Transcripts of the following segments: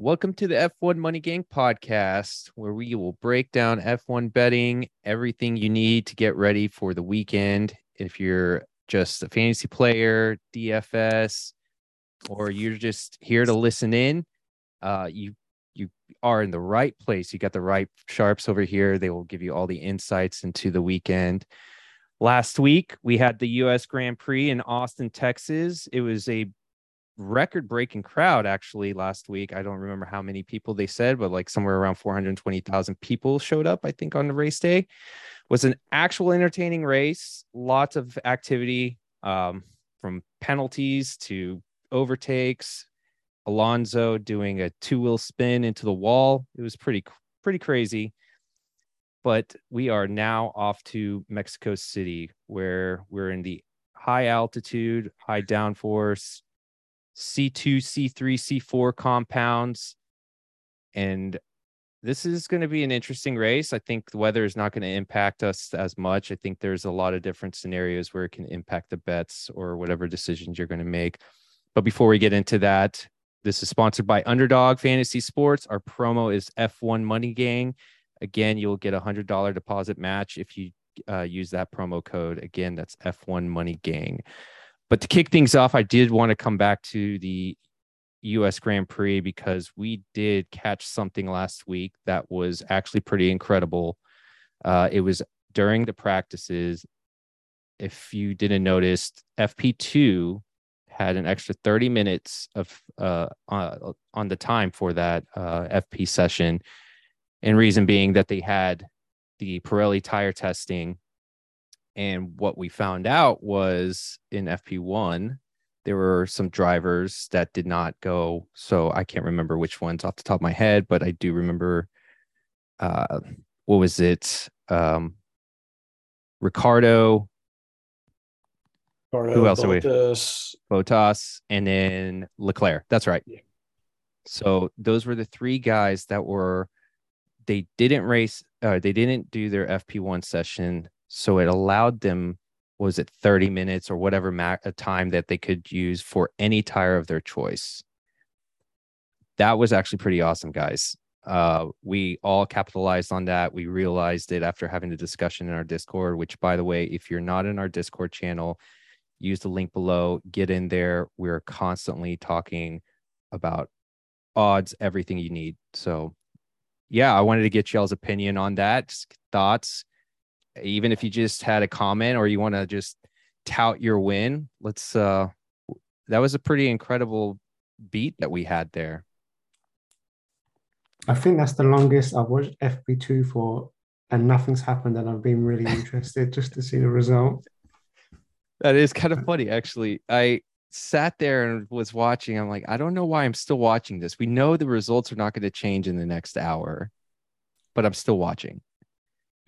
Welcome to the F1 Money Gang podcast, where we will break down F1 betting, everything you need to get ready for the weekend. If you're just a fantasy player, DFS, or you're just here to listen in, uh, you you are in the right place. You got the right sharps over here. They will give you all the insights into the weekend. Last week we had the U.S. Grand Prix in Austin, Texas. It was a record breaking crowd actually last week. I don't remember how many people they said, but like somewhere around 420,000 people showed up, I think, on the race day. Was an actual entertaining race, lots of activity um, from penalties to overtakes. Alonso doing a two wheel spin into the wall. It was pretty, pretty crazy. But we are now off to Mexico City, where we're in the high altitude, high downforce, C2, C3, C4 compounds. And this is going to be an interesting race. I think the weather is not going to impact us as much. I think there's a lot of different scenarios where it can impact the bets or whatever decisions you're going to make. But before we get into that, this is sponsored by Underdog Fantasy Sports. Our promo is F1 Money Gang. Again, you'll get a hundred dollar deposit match if you uh, use that promo code. Again, that's F1 Money Gang. But to kick things off, I did want to come back to the US Grand Prix because we did catch something last week that was actually pretty incredible. Uh, it was during the practices. If you didn't notice, FP2 had an extra 30 minutes of uh, uh, on the time for that uh, FP session. And reason being that they had the Pirelli tire testing and what we found out was in FP1, there were some drivers that did not go. So I can't remember which ones off the top of my head, but I do remember uh, what was it? Um, Ricciardo. Ricardo, Who else Bottas. are we? Bottas, and then Leclerc. That's right. Yeah. So those were the three guys that were. They didn't race. Uh, they didn't do their FP1 session so it allowed them, was it 30 minutes or whatever ma- a time that they could use for any tire of their choice. That was actually pretty awesome, guys. Uh, we all capitalized on that. We realized it after having the discussion in our Discord, which, by the way, if you're not in our Discord channel, use the link below, get in there. We're constantly talking about odds, everything you need. So, yeah, I wanted to get y'all's opinion on that, thoughts even if you just had a comment or you want to just tout your win, let's uh that was a pretty incredible beat that we had there. I think that's the longest I've watched FP2 for, and nothing's happened, and I've been really interested just to see the result. That is kind of funny, actually. I sat there and was watching. I'm like, I don't know why I'm still watching this. We know the results are not going to change in the next hour, but I'm still watching.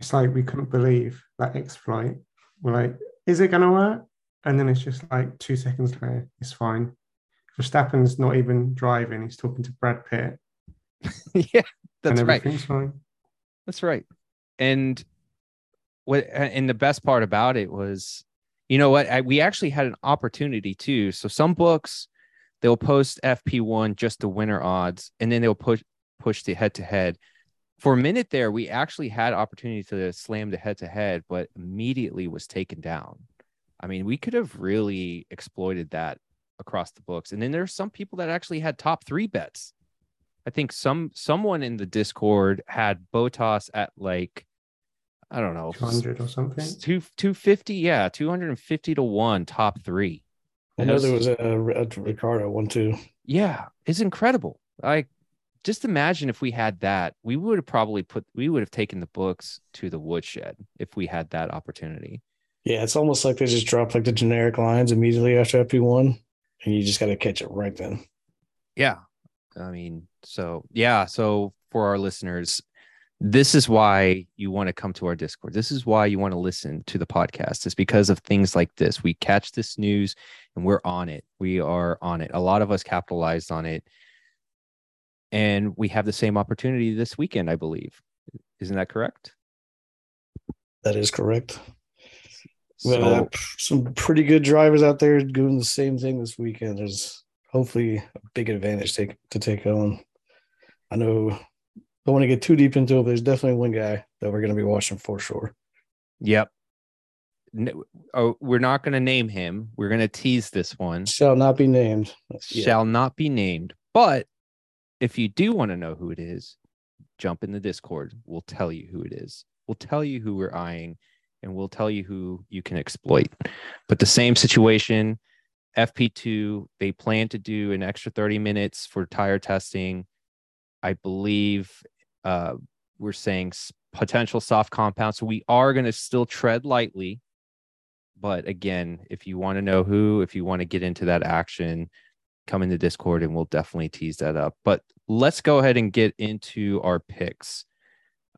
It's like we couldn't believe that X flight. We're like, is it going to work? And then it's just like two seconds later, it's fine. Verstappen's not even driving; he's talking to Brad Pitt. yeah, that's right. fine. That's right. And what uh, and the best part about it was, you know what? I, we actually had an opportunity too. So some books they'll post FP1 just the winner odds, and then they'll push push the head to head. For a minute there, we actually had opportunity to slam the head to head, but immediately was taken down. I mean, we could have really exploited that across the books. And then there's some people that actually had top three bets. I think some someone in the Discord had Bottas at like I don't know, 200 or something. two two fifty, yeah, two hundred and fifty to one, top three. I know there was a, a Ricciardo one too. Yeah, it's incredible. Like, just imagine if we had that, we would have probably put, we would have taken the books to the woodshed if we had that opportunity. Yeah, it's almost like they just drop like the generic lines immediately after FP1, and you just got to catch it right then. Yeah. I mean, so yeah. So for our listeners, this is why you want to come to our Discord. This is why you want to listen to the podcast. It's because of things like this. We catch this news and we're on it. We are on it. A lot of us capitalized on it. And we have the same opportunity this weekend, I believe. Isn't that correct? That is correct. So, Uh, some pretty good drivers out there doing the same thing this weekend. There's hopefully a big advantage take, to take on. I know I don't want to get too deep into it, but there's definitely one guy that we're going to be watching for sure. Yep. No, oh, we're not going to name him. We're going to tease this one. Shall not be named. Yeah. Shall not be named. But if you do want to know who it is, jump in the Discord. We'll tell you who it is. We'll tell you who we're eyeing and we'll tell you who you can exploit. But the same situation, FP2, they plan to do an extra 30 minutes for tire testing. I believe uh, we're saying potential soft compounds. So we are going to still tread lightly. But again, if you want to know who, if you want to get into that action, come into Discord and we'll definitely tease that up. But let's go ahead and get into our picks.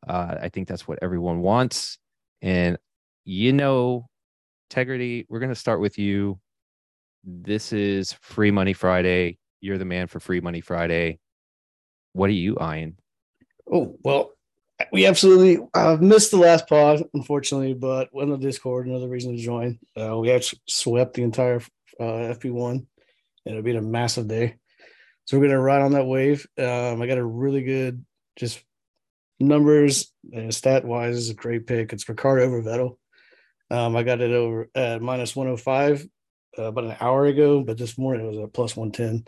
Uh, I think that's what everyone wants. And you know, integrity, we're going to start with you. This is Free Money Friday. You're the man for Free Money Friday. What are you eyeing? Oh, well, we absolutely uh, missed the last pod, unfortunately, but went on Discord, another reason to join. Uh, we actually swept the entire uh, FP1, and it'll be a massive day. So we're to ride on that wave. Um, I got a really good, just numbers and stat wise is a great pick. It's Ricciardo over Vettel. Um, I got it over at minus 105 uh, about an hour ago, but this morning it was at plus 110.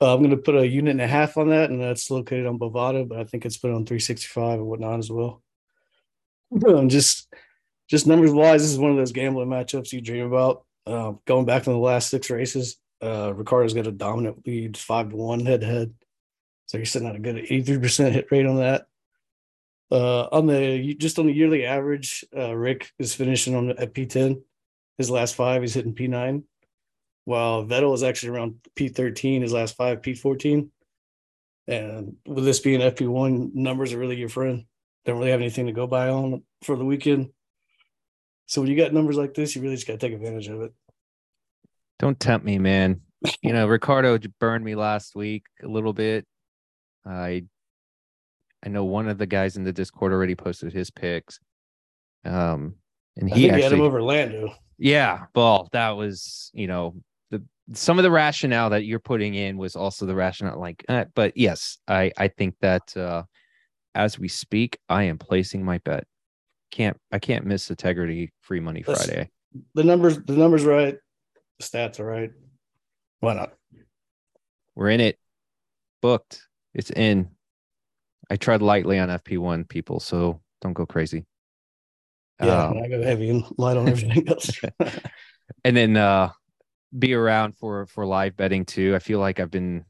Uh, I'm going to put a unit and a half on that, and that's located on Bovada, but I think it's put on 365 and whatnot as well. Um, just, just numbers wise, this is one of those gambling matchups you dream about. Uh, going back to the last six races, uh, Ricciardo's got a dominant lead, five to one head to head. So you're sitting at a good 83% hit rate on that. Uh, on the just on the yearly average, uh, Rick is finishing on at P10. His last five, he's hitting P9, while Vettel is actually around P13. His last five, P14. And with this being FP1, numbers are really your friend. Don't really have anything to go by on for the weekend. So when you got numbers like this, you really just got to take advantage of it. Don't tempt me, man. You know, Ricciardo burned me last week a little bit. I I know one of the guys in the Discord already posted his picks. Um, and he actually had him over Lando. Yeah, well, that was you know the some of the rationale that you're putting in was also the rationale. Like, uh, but yes, I I think that uh, as we speak, I am placing my bet. Can't I can't miss integrity free money That's, Friday. The numbers the numbers right, the stats are right. Why not? We're in it. Booked. It's in. I tread lightly on FP1 people, so don't go crazy. Yeah, um, I go heavy and light on everything else. and then uh be around for for live betting too. I feel like I've been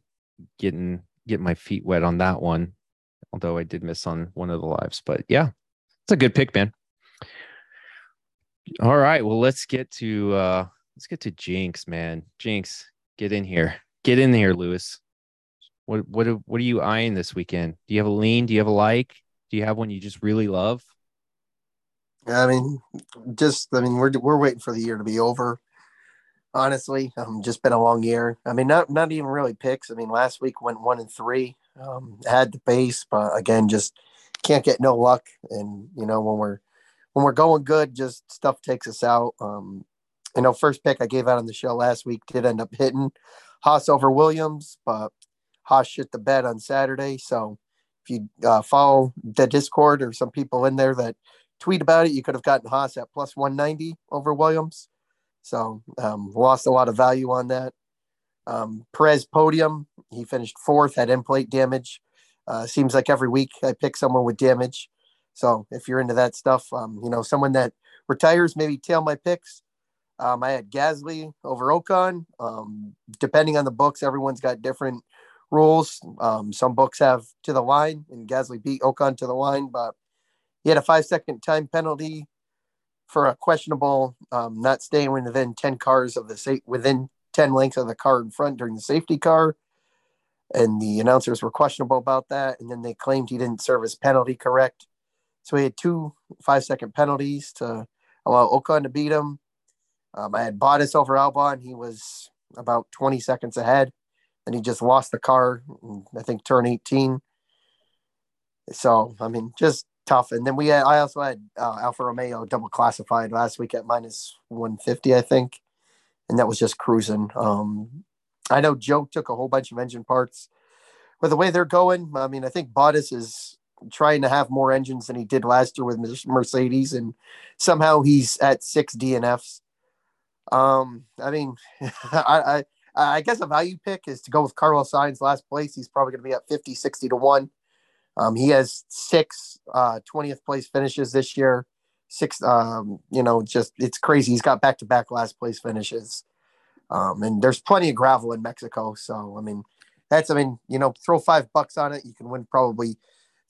getting getting my feet wet on that one, although I did miss on one of the lives. But yeah, it's a good pick, man. All right, well let's get to uh let's get to Jinx, man. Jinx, get in here. Get in here, Lewis. What what what are you eyeing this weekend? Do you have a lean? Do you have a like? Do you have one you just really love? I mean, just I mean, we're we're waiting for the year to be over. Honestly, um, just been a long year. I mean, not not even really picks. I mean, last week went one and three. Um, had the base, but again, just can't get no luck. And you know, when we're when we're going good, just stuff takes us out. Um, you know, first pick I gave out on the show last week did end up hitting Haas over Williams, but Haas shit the bed on Saturday. So if you uh, follow the Discord or some people in there that tweet about it, you could have gotten Haas at plus 190 over Williams. So um, lost a lot of value on that. Um, Perez podium, he finished fourth, had end plate damage. Uh, seems like every week I pick someone with damage. So if you're into that stuff, um, you know, someone that retires, maybe tail my picks. Um, I had Gasly over Ocon. Um, depending on the books, everyone's got different rules. Um, some books have to the line, and Gasly beat Ocon to the line, but he had a five second time penalty for a questionable um, not staying within 10 cars of the sa- within 10 lengths of the car in front during the safety car. And the announcers were questionable about that. And then they claimed he didn't serve his penalty correct. So he had two five second penalties to allow Ocon to beat him. Um, I had Bottas over Albon. He was about 20 seconds ahead and he just lost the car. I think turn 18. So I mean, just tough. And then we had, I also had uh, Alfa Romeo double classified last week at minus 150, I think, and that was just cruising. Um, I know Zhou took a whole bunch of engine parts with the way they're going, I mean, I think Bottas is trying to have more engines than he did last year with Mercedes, and somehow he's at six DNFs. Um, I mean, I, I, I guess a value pick is to go with Carlos Sainz last place. He's probably going to be at 50, 60 to one. Um, he has six uh, 20th place finishes this year. Six, um, you know, just it's crazy. He's got back to back last place finishes. Um, and there's plenty of gravel in Mexico. So, I mean, that's, I mean, you know, throw five bucks on it. You can win probably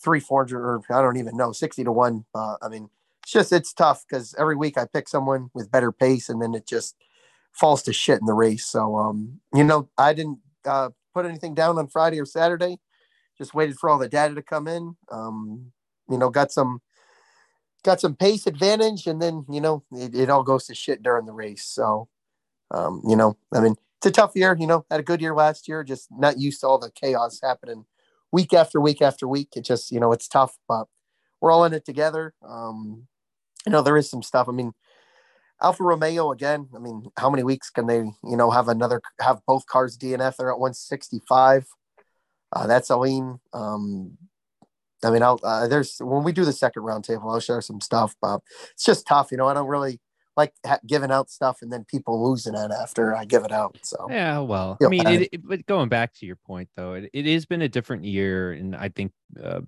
three, 400, or I don't even know, 60 to one. Uh, I mean, it's just, it's tough because every week I pick someone with better pace and then it just falls to shit in the race. So, um, you know, I didn't uh, put anything down on Friday or Saturday, just waited for all the data to come in. Um, you know, got some, got some pace advantage and then, you know, it, it all goes to shit during the race. So, um, you know, I mean, it's a tough year, you know, had a good year last year, just not used to all the chaos happening week after week after week. It just, you know, it's tough, but we're all in it together. Um, you know, there is some stuff. I mean, Alfa Romeo again. I mean, how many weeks can they, you know, have another have both cars DNF? They're at 165. Uh, that's a lean. Um, I mean, I'll, uh, there's when we do the second round table, I'll share some stuff, but it's just tough. You know, I don't really like ha- giving out stuff and then people losing it after I give it out. So yeah, well, I mean, it, it, but going back to your point though, it, it has been a different year, and I think uh,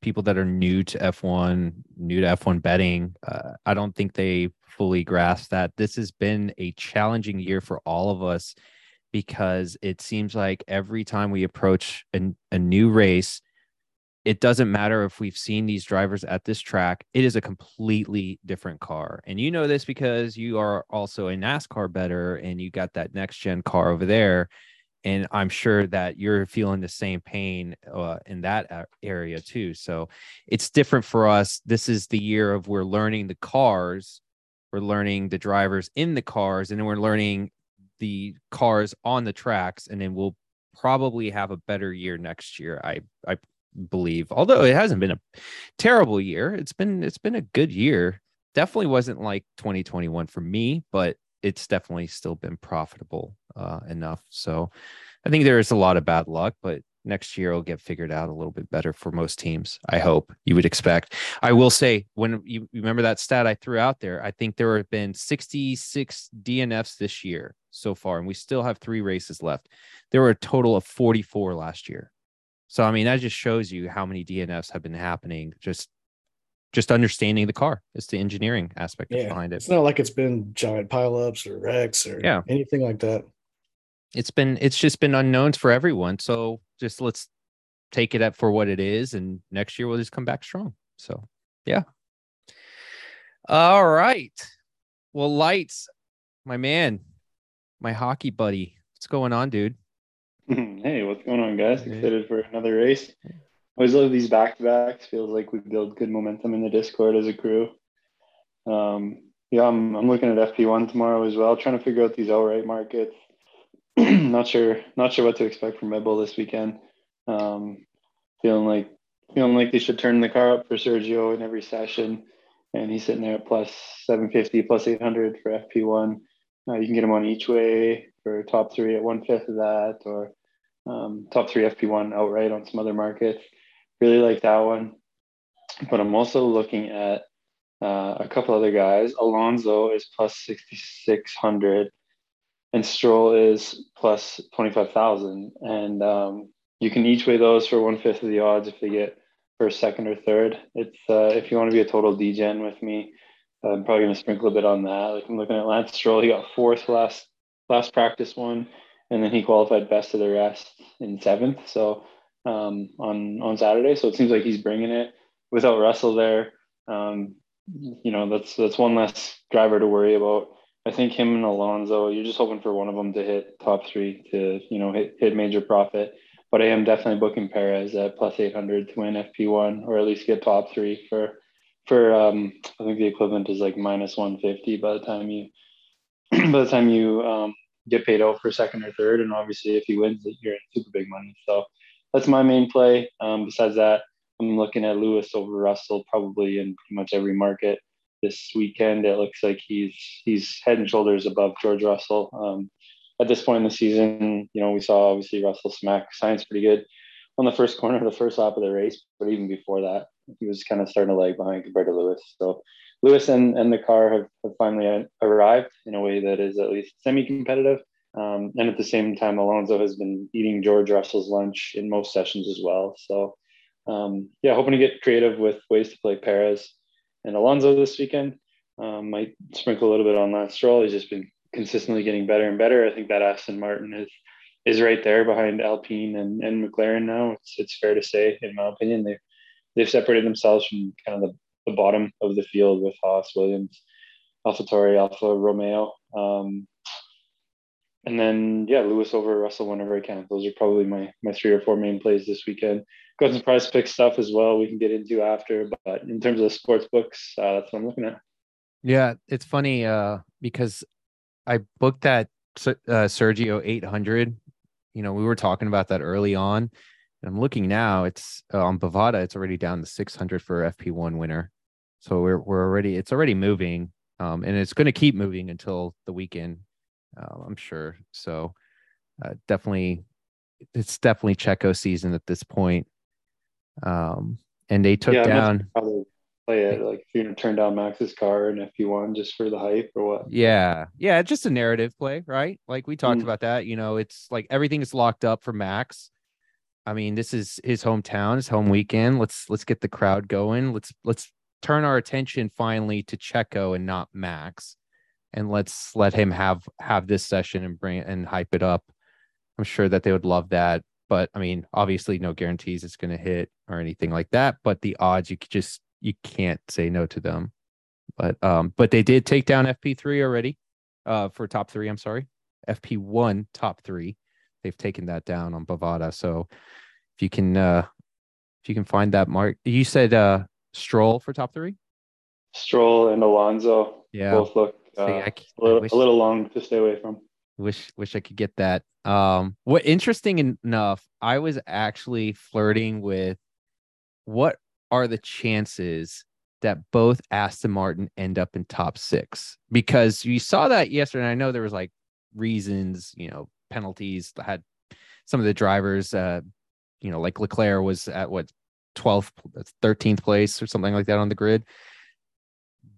people that are new to F1, new to F1 betting, uh, I don't think they fully grasp that. This has been a challenging year for all of us because it seems like every time we approach a, a new race it doesn't matter if we've seen these drivers at this track it is a completely different car. And you know this because you are also a nascar bettor and you got that next gen car over there and i'm sure that you're feeling the same pain uh, in that area too so it's different for us this is the year of we're learning the cars we're learning the drivers in the cars and then we're learning the cars on the tracks and then we'll probably have a better year next year i i believe. Although it hasn't been a terrible year, it's been it's been a good year. Definitely wasn't like 2021 for me, but it's definitely still been profitable uh, enough. So I think there is a lot of bad luck, but next year will get figured out a little bit better for most teams. I hope you would expect. I will say when you remember that stat I threw out there, I think there have been 66 DNFs this year so far, and we still have three races left. There were a total of 44 last year. So I mean that just shows you how many DNFs have been happening. Just just understanding the car. It's the engineering aspect yeah, behind it. It's not like it's been giant pileups or wrecks or yeah. anything like that. It's been it's just been unknowns for everyone. So just let's take it up for what it is, and next year we'll just come back strong. So yeah. All right. Well, lights, my man, my hockey buddy. What's going on, dude? hey, what's going on, guys? Excited for another race. Always love these back to backs. Feels like we build good momentum in the Discord as a crew. Um, yeah, I'm, I'm looking at FP1 tomorrow as well, trying to figure out these outright markets. not sure, not sure what to expect from Red Bull this weekend. Um, feeling like feeling like they should turn the car up for Sergio in every session, and he's sitting there at plus 750, plus 800 for FP1. Uh, you can get him on each way for top three at one fifth of that, or um, top three FP1 outright on some other markets. Really like that one. But I'm also looking at uh, a couple other guys. Alonso is plus 6,600 and Stroll is plus 25,000. And um, you can each way those for one fifth of the odds if they get first, second, or third. It's uh, if you want to be a total DGen with me, I'm probably going to sprinkle a bit on that. Like I'm looking at Lance Stroll, he got fourth last last practice one and then he qualified best of the rest in seventh. So um, on on Saturday, so it seems like he's bringing it without Russell there. Um, you know, that's that's one less driver to worry about. I think him and Alonso, you're just hoping for one of them to hit top three to you know hit hit major profit. But I am definitely booking Perez at plus 800 to win FP1 or at least get top three for for um, I think the equivalent is like minus 150 by the time you by the time you um, get paid out for second or third. And obviously, if he wins it, you're in super big money. So that's my main play. Um, besides that, I'm looking at Lewis over Russell probably in pretty much every market this weekend. It looks like he's he's head and shoulders above George Russell. Um, at this point in the season, you know, we saw obviously Russell smack Sainz pretty good on the first corner, of the first lap of the race, but even before that, he was kind of starting to lag behind compared to Lewis. So Lewis and, and the car have, have finally arrived in a way that is at least semi-competitive. Um, and at the same time, Alonso has been eating George Russell's lunch in most sessions as well. So um, yeah, hoping to get creative with ways to play Perez and Alonso this weekend. Um, might sprinkle a little bit on Lance Stroll. He's just been consistently getting better and better. I think that Aston Martin is is right there behind Alpine and, and McLaren now. It's it's fair to say, in my opinion, they they've separated themselves from kind of the, the bottom of the field with Haas, Williams, Alfa Romeo. Um, and then yeah, Lewis over Russell whenever I can. Those are probably my my three or four main plays this weekend. Got some prize pick stuff as well we can get into after, but in terms of the sports books, uh, that's what I'm looking at. Yeah, it's funny uh, because I booked that uh, Sergio 800. You know, we were talking about that early on. I'm looking now. It's uh, on Bovada. It's already down to 600 for FP1 winner. So we're we're already it's already moving, um, and it's going to keep moving until the weekend. Uh, I'm sure. So uh, definitely, it's definitely Checo season at this point. Um, and they took yeah, down Probably play it like if you're gonna turn down Max's car and FP1 just for the hype or what? Yeah, yeah, just a narrative play, right? Like we talked mm. about that. You know, it's like everything is locked up for Max. I mean, this is his hometown, his home weekend. Let's let's get the crowd going. Let's let's turn our attention finally to Checo and not Max, and let's let him have have this session and bring and hype it up. I'm sure that they would love that. But I mean, obviously, no guarantees it's going to hit or anything like that. But the odds, you could just you can't say no to them. But um, but they did take down FP3 already, uh, for top three. I'm sorry, FP1 top three. They've taken that down on Bovada. So if you can, uh, if you can find that mark, you said uh, Stroll for top three. Stroll and Alonso. Yeah, both look uh, I, a, little, wish, a little long to stay away from. Wish wish I could get that. Um, what interesting enough, I was actually flirting with what are the chances that both Aston Martin end up in top six? Because you saw that yesterday. I know there was like reasons, you know, penalties had some of the drivers, uh, you know, like Leclerc was at what 12th, 13th place or something like that on the grid.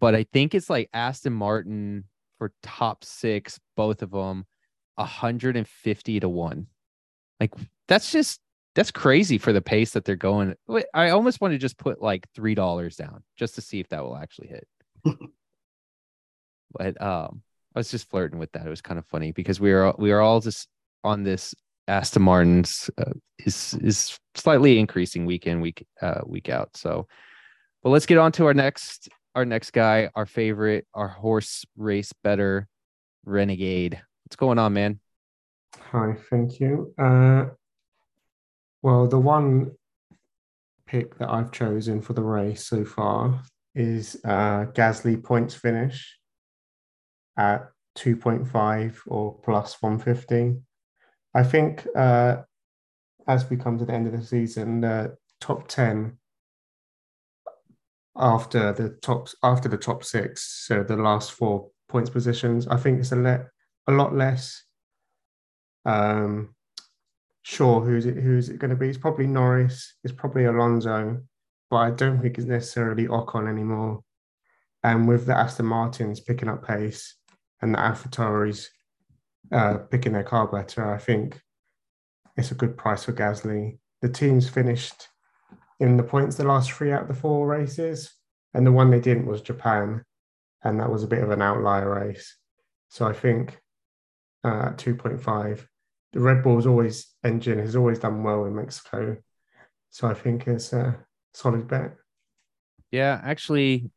But I think it's like Aston Martin for top six, both of them, 150 to one. Like that's just that's crazy for the pace that they're going. I almost want to just put like three dollars down just to see if that will actually hit. but um, I was just flirting with that. It was kind of funny because we are we are all just on this Aston Martin's uh, is is slightly increasing week in week uh, week out. So, but let's get on to our next our next guy, our favorite, our horse race bettor, Renegade. What's going on, man? Hi, thank you. Uh, well, the one pick that I've chosen for the race so far is uh, Gasly points finish at 2.5 or plus 150. I think uh, as we come to the end of the season, the top 10 after the top after the top six, so the last four points positions, I think it's a let a lot less um, sure who's it who's it going to be. It's probably Norris. It's probably Alonso, but I don't think it's necessarily Ocon anymore. And with the Aston Martins picking up pace and the AlphaTauris uh, picking their car better, I think it's a good price for Gasly. The team's finished in the points the last three out of the four races, and the one they didn't was Japan, and that was a bit of an outlier race. So I think uh, 2.5 the Red Bull's always engine has always done well in Mexico. So I think it's a solid bet. Yeah, actually,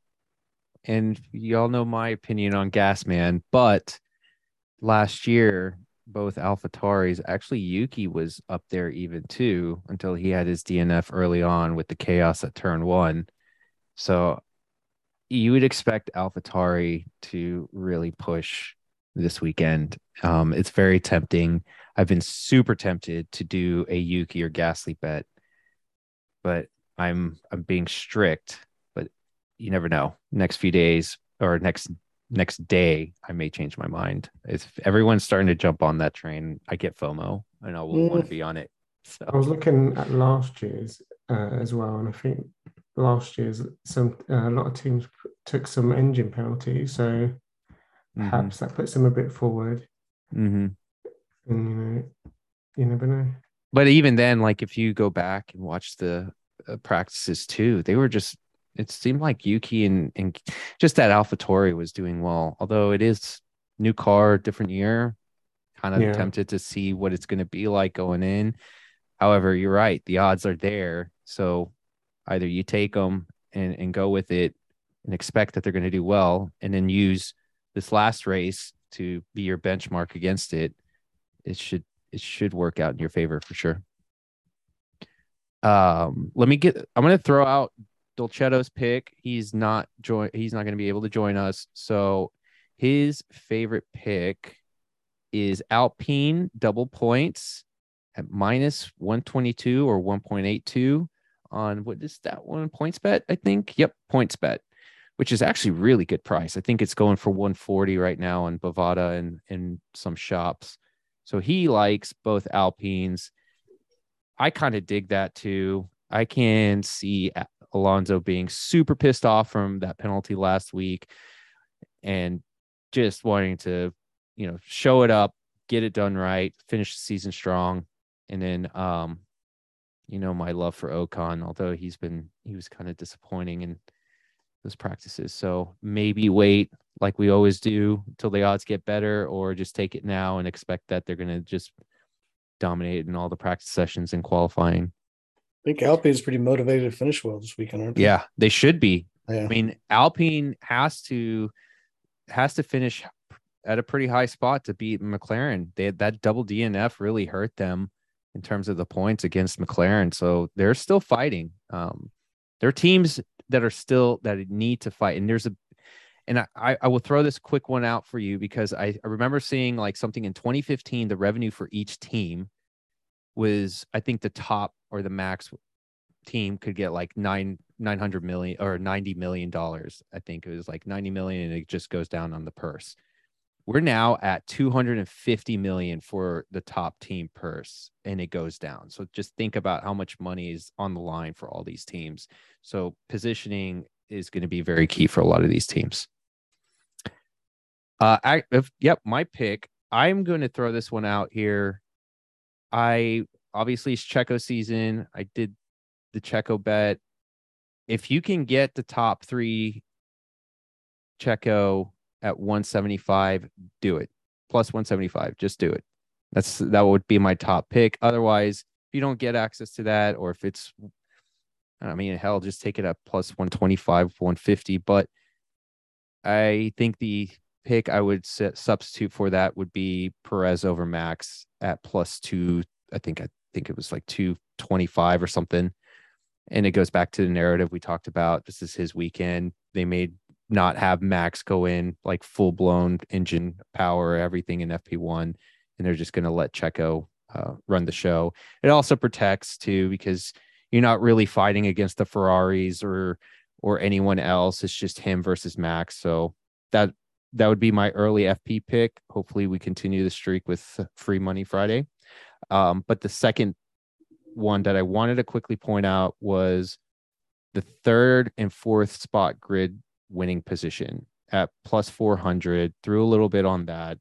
and y'all know my opinion on Gasman, but last year, both AlphaTauris, actually Yuki was up there even too until he had his DNF early on with the chaos at turn one. So you would expect AlphaTauri to really push this weekend. Um, it's very tempting. I've been super tempted to do a Yuki or Gasly bet, but I'm I'm being strict. But you never know. Next few days or next next day, I may change my mind. If everyone's starting to jump on that train, I get FOMO and I will mm. want to be on it So I was looking at last year's uh, as well, and I think last year's some uh, a lot of teams took some engine penalties, so mhm, perhaps that puts them a bit forward. mhm. And you know, you never know. But even then, like if you go back and watch the uh, practices too, they were just. It seemed like Yuki and and just that AlphaTauri was doing well. Although it is new car, different year, kind of Yeah. tempted to see what it's going to be like going in. However, you're right. The odds are there. So either you take them and, and go with it and expect that they're going to do well, and then use this last race to be your benchmark against it. It should it should work out in your favor for sure. Um, let me get. I'm going to throw out Dolcetto's pick. He's not join. He's not going to be able to join us. So his favorite pick is Alpine double points at minus 122 or 1.82 on what is that one PointsBet? I think. Yep, PointsBet, which is actually really good price. I think it's going for 140 right now on Bovada and in some shops. So he likes both Alpines. I kind of dig that too. I can see Alonso being super pissed off from that penalty last week and just wanting to, you know, show it up, get it done right, finish the season strong. And then um, you know, my love for Ocon, although he's been he was kind of disappointing in those practices. So maybe wait like we always do until the odds get better, or just take it now and expect that they're gonna just dominate in all the practice sessions and qualifying. I think is pretty motivated to finish well this weekend, aren't they? Yeah, they should be. Yeah. I mean, Alpine has to has to finish at a pretty high spot to beat McLaren. They had that double DNF really hurt them in terms of the points against McLaren. So they're still fighting. Um, there are teams that are still that need to fight, and there's a and I- I, I will throw this quick one out for you because I, I remember seeing like something in 2015, the revenue for each team was, I think the top or the max team could get like nine, 900 million or 90 million dollars. I think it was like 90 million and it just goes down on the purse. We're now at 250 million for the top team purse and it goes down. So just think about how much money is on the line for all these teams. So positioning is going to be very key for a lot of these teams. Uh, I, if, yep, my pick. I'm going to throw this one out here. I obviously it's Checo season. I did the Checo bet. If you can get the top three Checo at 175, do it. Plus 175, just do it. That's that would be my top pick. Otherwise, if you don't get access to that, or if it's, I mean, hell, just take it at plus 125, 150. But I think the pick I would substitute for that would be Perez over Max at plus two. I think I think it was like two twenty five or something. And it goes back to the narrative we talked about. This is his weekend. They may not have Max go in like full blown engine power, everything in FP one, and they're just going to let Checo uh, run the show. It also protects too because you're not really fighting against the Ferraris or or anyone else. It's just him versus Max. So that that would be my early FP pick. Hopefully, we continue the streak with free money Friday. Um, but the second one that I wanted to quickly point out was the third and fourth spot grid winning position at plus 400. Threw a little bit on that.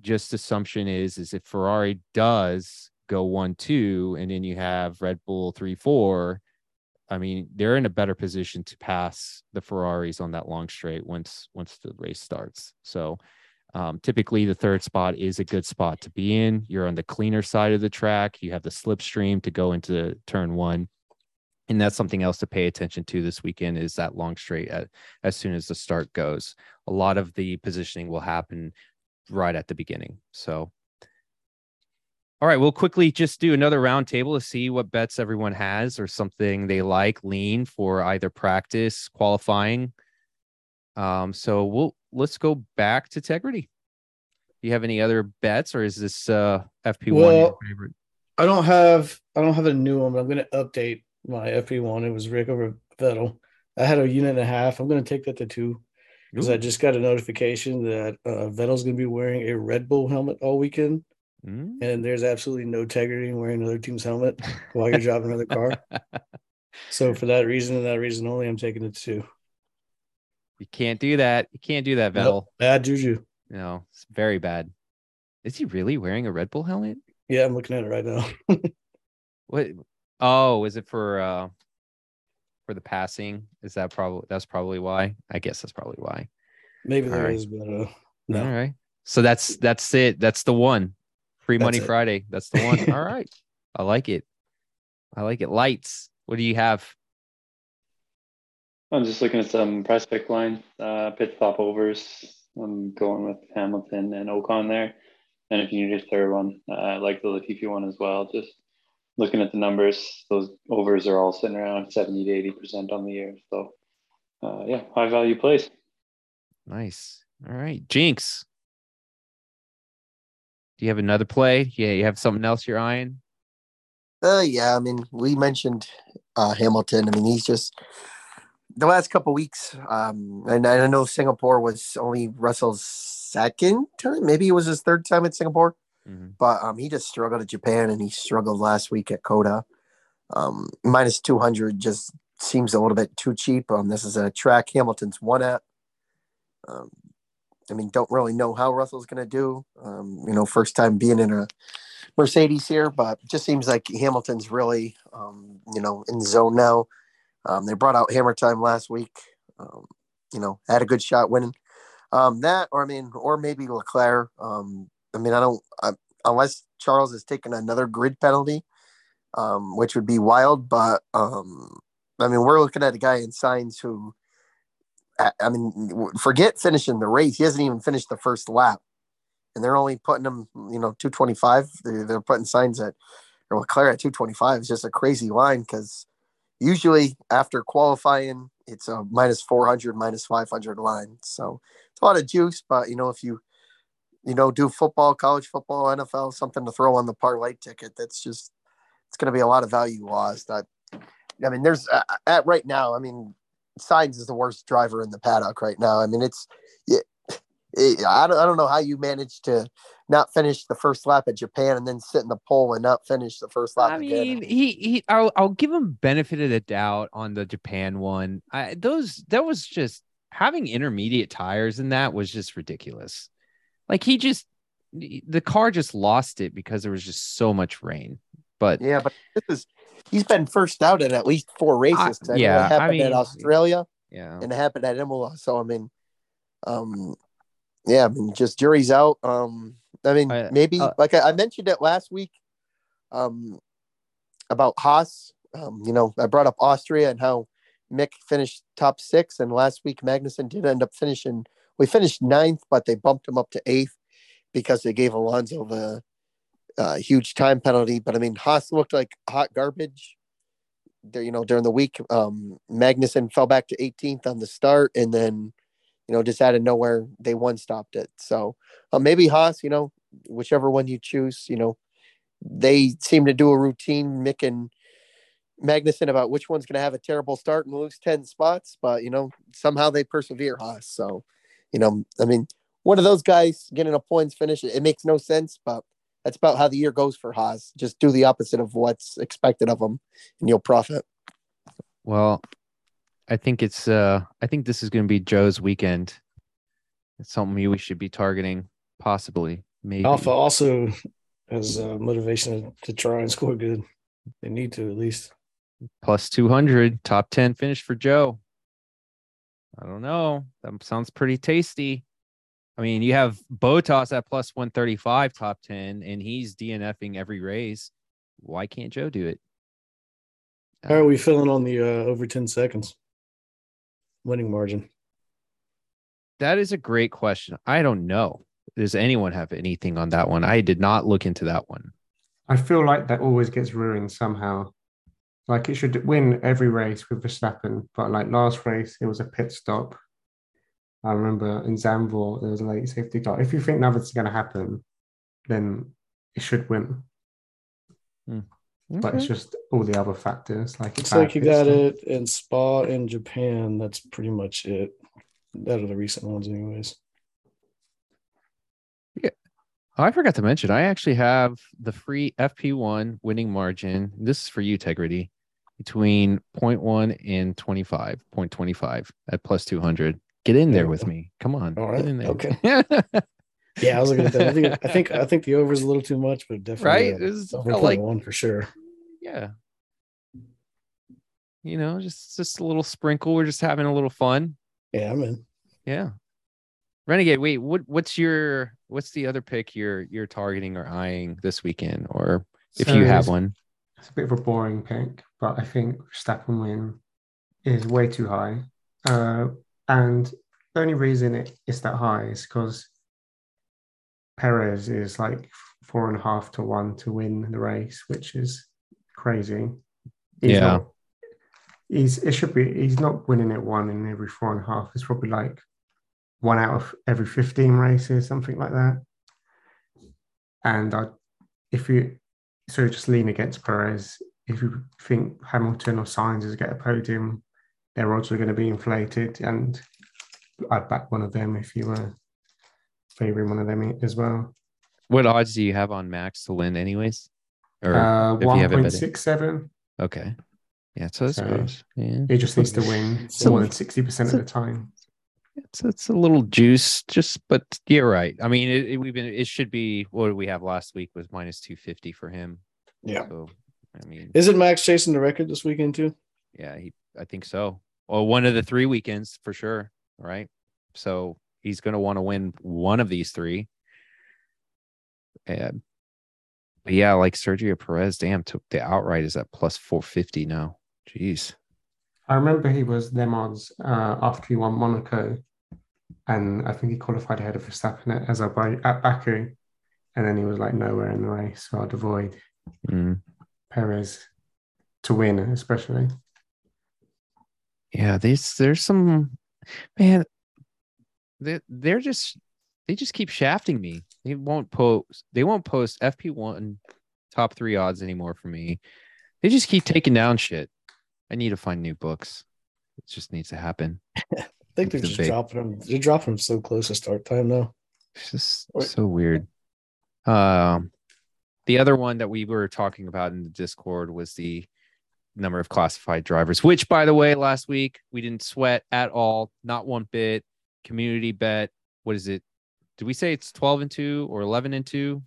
Just assumption is is if Ferrari does go one two, and then you have Red Bull three four. I mean, they're in a better position to pass the Ferraris on that long straight once once the race starts. So um, typically the third spot is a good spot to be in. You're on the cleaner side of the track. You have the slipstream to go into turn one. And that's something else to pay attention to this weekend is that long straight at, as soon as the start goes. A lot of the positioning will happen right at the beginning. So all right, we'll quickly just do another roundtable to see what bets everyone has or something they like lean for either practice, qualifying. Um, so we'll let's go back to Tegrity. Do you have any other bets, or is this uh FP one your favorite? I don't have I don't have a new one, but I'm gonna update my FP one. It was Rick over Vettel. I had a unit and a half. I'm gonna take that to two because I just got a notification that uh, Vettel's gonna be wearing a Red Bull helmet all weekend Mm. and there's absolutely no integrity in wearing another team's helmet while you're driving another car. So for that reason and that reason only, I'm taking it two. You can't do that. You can't do that, Vettel. Nope, bad juju. No, it's very bad. Is he really wearing a Red Bull helmet? Yeah, I'm looking at it right now. What? Oh, is it for uh for the passing? Is that probably that's probably why? I guess that's probably why. Maybe there All is, but uh, no. All right. So that's that's it. That's the one. Free money it. Friday. That's the one. All right. I like it. I like it. Lights. What do you have? I'm just looking at some price pick line, uh, pit stop overs. I'm going with Hamilton and Ocon there. And if you need a third one, uh, I like the Latifi one as well. Just looking at the numbers, those overs are all sitting around 70 to 80% on the year. So, uh, yeah, high value plays. Nice. All right. Jinx. Do you have another play? Yeah, you have something else you're eyeing? Uh, yeah, I mean, we mentioned uh, Hamilton. I mean, he's just the last couple weeks. Um, and I know Singapore was only Russell's second time. Maybe it was his third time at Singapore, Mhm. but um, he just struggled at Japan, and he struggled last week at COTA. Um, minus two hundred just seems a little bit too cheap. Um, this is a track Hamilton's won at. Um, I mean, don't really know how Russell's going to do. Um, you know, first time being in a Mercedes here, but just seems like Hamilton's really, um, you know, in zone now. Um, they brought out Hammer Time last week. Um, you know, had a good shot winning. Um, that, or I mean, or maybe Leclerc. Um, I mean, I don't I, unless Charles is taking another grid penalty, which would be wild. But I mean, we're looking at a guy in Sainz who, I, I mean, forget finishing the race. He hasn't even finished the first lap and they're only putting them, you know, 225. They're, they're putting Sainz at, or Leclerc at 225 is just a crazy line because usually after qualifying, it's a minus 400, minus 500 line. So it's a lot of juice, but you know, if you, you know, do football, college football, NFL, something to throw on the parlay ticket, that's just, it's going to be a lot of value lost. That, I mean, there's uh, at right now, I mean, Sainz is the worst driver in the paddock right now. I mean, it's, it, I don't, I don't know how you managed to not finish the first lap at Japan and then sit in the pole and not finish the first lap I again. mean, he he. I'll I'll give him benefit of the doubt on the Japan one. I those that was just having intermediate tires in that was just ridiculous. Like he just the car just lost it because there was just so much rain. But Yeah, but this is he's been first out in at least four races. I- I yeah, it happened I mean- at Australia yeah, and it happened at Imola. So I mean, um, yeah, I mean, just jury's out. Um, I mean, I- maybe uh, like I, I mentioned it last week, um, about Haas. Um, you know, I brought up Austria and how Mick finished top six, and last week Magnussen did end up finishing. We finished ninth, but they bumped him up to eighth because they gave Alonso the uh, huge time penalty. But I mean, Haas looked like hot garbage. There, you know, during the week, um, Magnussen fell back to 18th on the start, and then, you know, just out of nowhere, they one stopped it. So uh, maybe Haas, you know, whichever one you choose, you know, they seem to do a routine, Mick and Magnussen about which one's going to have a terrible start and lose 10 spots, but, you know, somehow they persevere, Haas. So, you know, I mean, one of those guys getting a points finish, it makes no sense, but that's about how the year goes for Haas. Just do the opposite of what's expected of them, and you'll profit. well, I think it's uh I think this is going to be Zhou's weekend. It's something we should be targeting, possibly, maybe. Alfa also has uh, motivation to try and score good. They need to at least. plus 200 top 10 finish for Zhou i don't know that sounds pretty tasty i mean you have Bottas at plus 135 top 10 and he's dnfing every race. Why can't Zhou do it? How are we feeling on the uh, over 10 seconds? Winning margin? that is a great question. I don't know. Does anyone have anything on that one? I did not look into that one. I feel like that always gets ruined somehow. Like it should win every race with Verstappen, but like last race, it was a pit stop. I remember in Zandvoort, there was a late safety car. If you think nothing's going to happen, then it should win. Hmm. But it's just all the other factors. Like It's like you got stop. it in Spa in Japan. That's pretty much it. That are the recent ones, anyways. Oh, I forgot to mention, I actually have the free FP1 winning margin. This is for you, Tegrity, between 0.1 and 25, 0.25 at plus 200. Get in there with me. Come on. All right. Get in there. Okay. Yeah, I was looking at that. I think I think I think the over is a little too much, but definitely right? It over like, one for sure. yeah. You know, just just a little sprinkle. We're just having a little fun. Yeah, I'm in. Yeah. Renegade, wait, what what's your what's the other pick you're you're targeting or eyeing this weekend? Or if So you have one. It's a bit of a boring pick, but I think Verstappen win is way too high. Uh, and the only reason it is that high is because Perez is like four and a half to one to win the race, which is crazy. He's Yeah. Not, he's it should be he's not winning it one in every four and a half. It's probably like one out of every 15 races, something like that. And I if you so just lean against Perez. If you think Hamilton or Sainz is get a podium, their odds are going to be inflated, and I'd back one of them if you were favouring one of them as well. What odds do you have on Max to win, anyways? Or Uh, if you have it six seven. okay, yeah, so that's So- close. Yeah, He just needs to win So- more than sixty percent of the time. it's it's a little juice, just but you're right. I mean, it, it, we've been it should be what did we have last week was minus two fifty for him. Yeah. So I mean, Isn't Max chasing the record this weekend too? yeah, he I think so. Well, one of the three weekends for sure, right? So he's going to want to win one of these three. And but yeah, like Sergio Perez, damn, took the outright is at plus four fifty now. Jeez. I remember he was them odds uh, after he won Monaco, and I think he qualified ahead of Verstappen at Azerbaijan at Baku, and then he was like nowhere in the race. So I'd avoid Mm. Perez to win, especially. Yeah, there's there's some man. They they're just they just keep shafting me. They won't post they won't post FP one top three odds anymore for me. They just keep taking down shit. I need to find new books. It just needs to happen. I think they're just dropping them. They're dropping them so close to start time now. It's just Wait. so weird. Um, the other one that we were talking about in the Discord was the number of classified drivers, which, by the way, last week we didn't sweat at all, not one bit. Community bet. What is it? Did we say it's 12 and 2 or 11 and 2?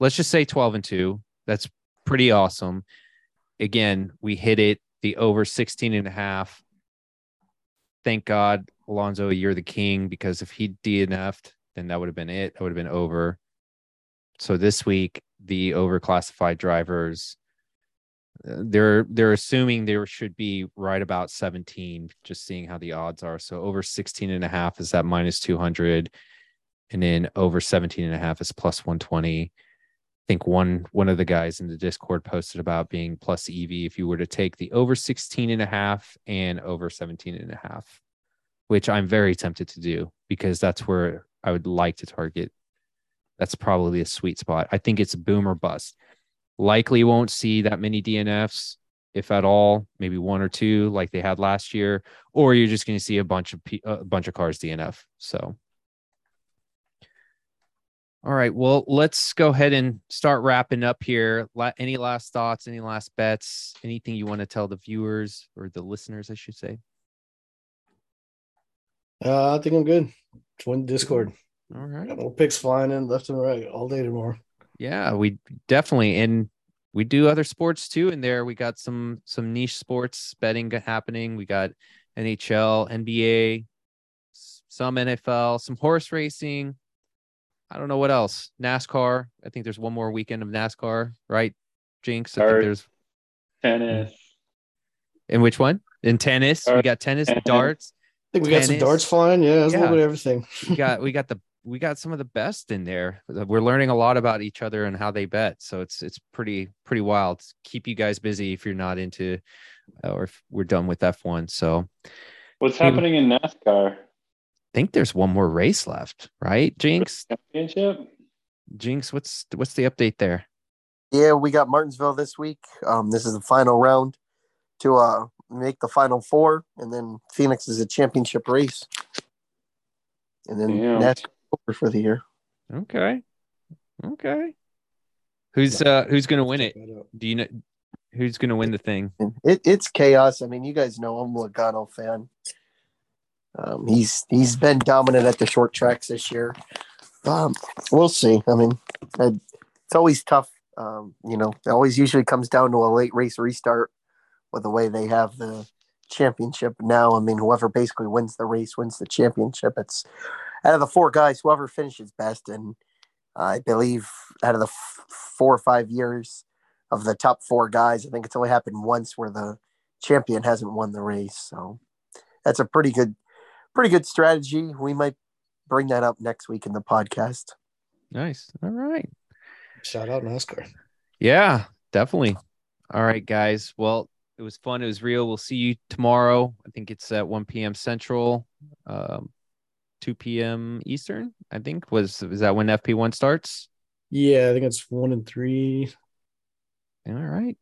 Let's just say 12 and 2. That's pretty awesome. Again, we hit it the over 16 and a half. Thank God, Alonso, you're the king because if he DNF'd, then that would have been it. That would have been over. So this week, the overclassified drivers, Uh, they're they're assuming there should be right about 17, just seeing how the odds are. So over 16 and a half is that minus 200. And then over 17 and a half is plus 120. I think one one of the guys in the Discord posted about being plus EV if you were to take the over 16 and a half and over 17 and a half, which I'm very tempted to do because that's where I would like to target. That's probably a sweet spot. I think it's boom or bust. Likely won't see that many DNFs, if at all, maybe one or two like they had last year, or you're just going to see a bunch of a bunch of cars DNF. So all right. Well, let's go ahead and start wrapping up here. Any last thoughts? Any last bets? Anything you want to tell the viewers or the listeners, I should say? Uh, I think I'm good. Join Discord. All right. Got no picks flying in left and right all day tomorrow. Yeah, we definitely and we do other sports too in there. We got some some niche sports betting happening. We got NHL, NBA, some NFL, some horse racing. I don't know what else. NASCAR. I think there's one more weekend of NASCAR, right? Jinx. I think there's Tennis. in which one? In tennis. We got tennis, Tennis. darts. I think we got some darts flying. Yeah, there's a little bit of everything. we got we got the we got some of the best in there. We're learning a lot about each other and how they bet. So it's it's pretty pretty wild. Keep you guys busy if you're not into or if we're done with F1. So What's Hey. happening in NASCAR? I think there's one more race left, right? Jinx, Championship? Jinx, what's what's the update there? Yeah, we got Martinsville this week. Um, this is the final round to uh make the final four, and then Phoenix is a championship race, and then Damn. that's over for the year. Okay. Okay. Who's uh who's gonna win it? Do you know who's gonna win the thing? It, it's chaos. I mean, you guys know I'm a Logano fan. Um, he's he's been dominant at the short tracks this year. Um, we'll see. I mean, it's always tough. Um, you know, it always usually comes down to a late race restart with the way they have the championship now. I mean, whoever basically wins the race wins the championship. It's out of the four guys, whoever finishes best, and I believe out of the f- four or five years of the top four guys, I think it's only happened once where the champion hasn't won the race. So that's a pretty good, pretty good strategy. We might bring that up next week in the podcast. Nice. All right. Shout out NASCAR. Yeah, definitely. All right, guys. Well, it was fun. It was real. We'll see you tomorrow. I think it's at 1 p.m. Central, um, 2 p.m. Eastern. I think was is that when FP1 starts? Yeah, I think it's one and three. All right.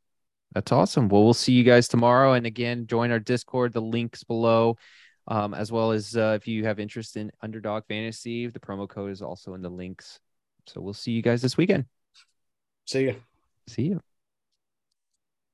That's awesome. Well, we'll see you guys tomorrow. And again, join our Discord. The links below, um, as well as uh, if you have interest in Underdog Fantasy, the promo code is also in the links. So we'll see you guys this weekend. See ya. See you.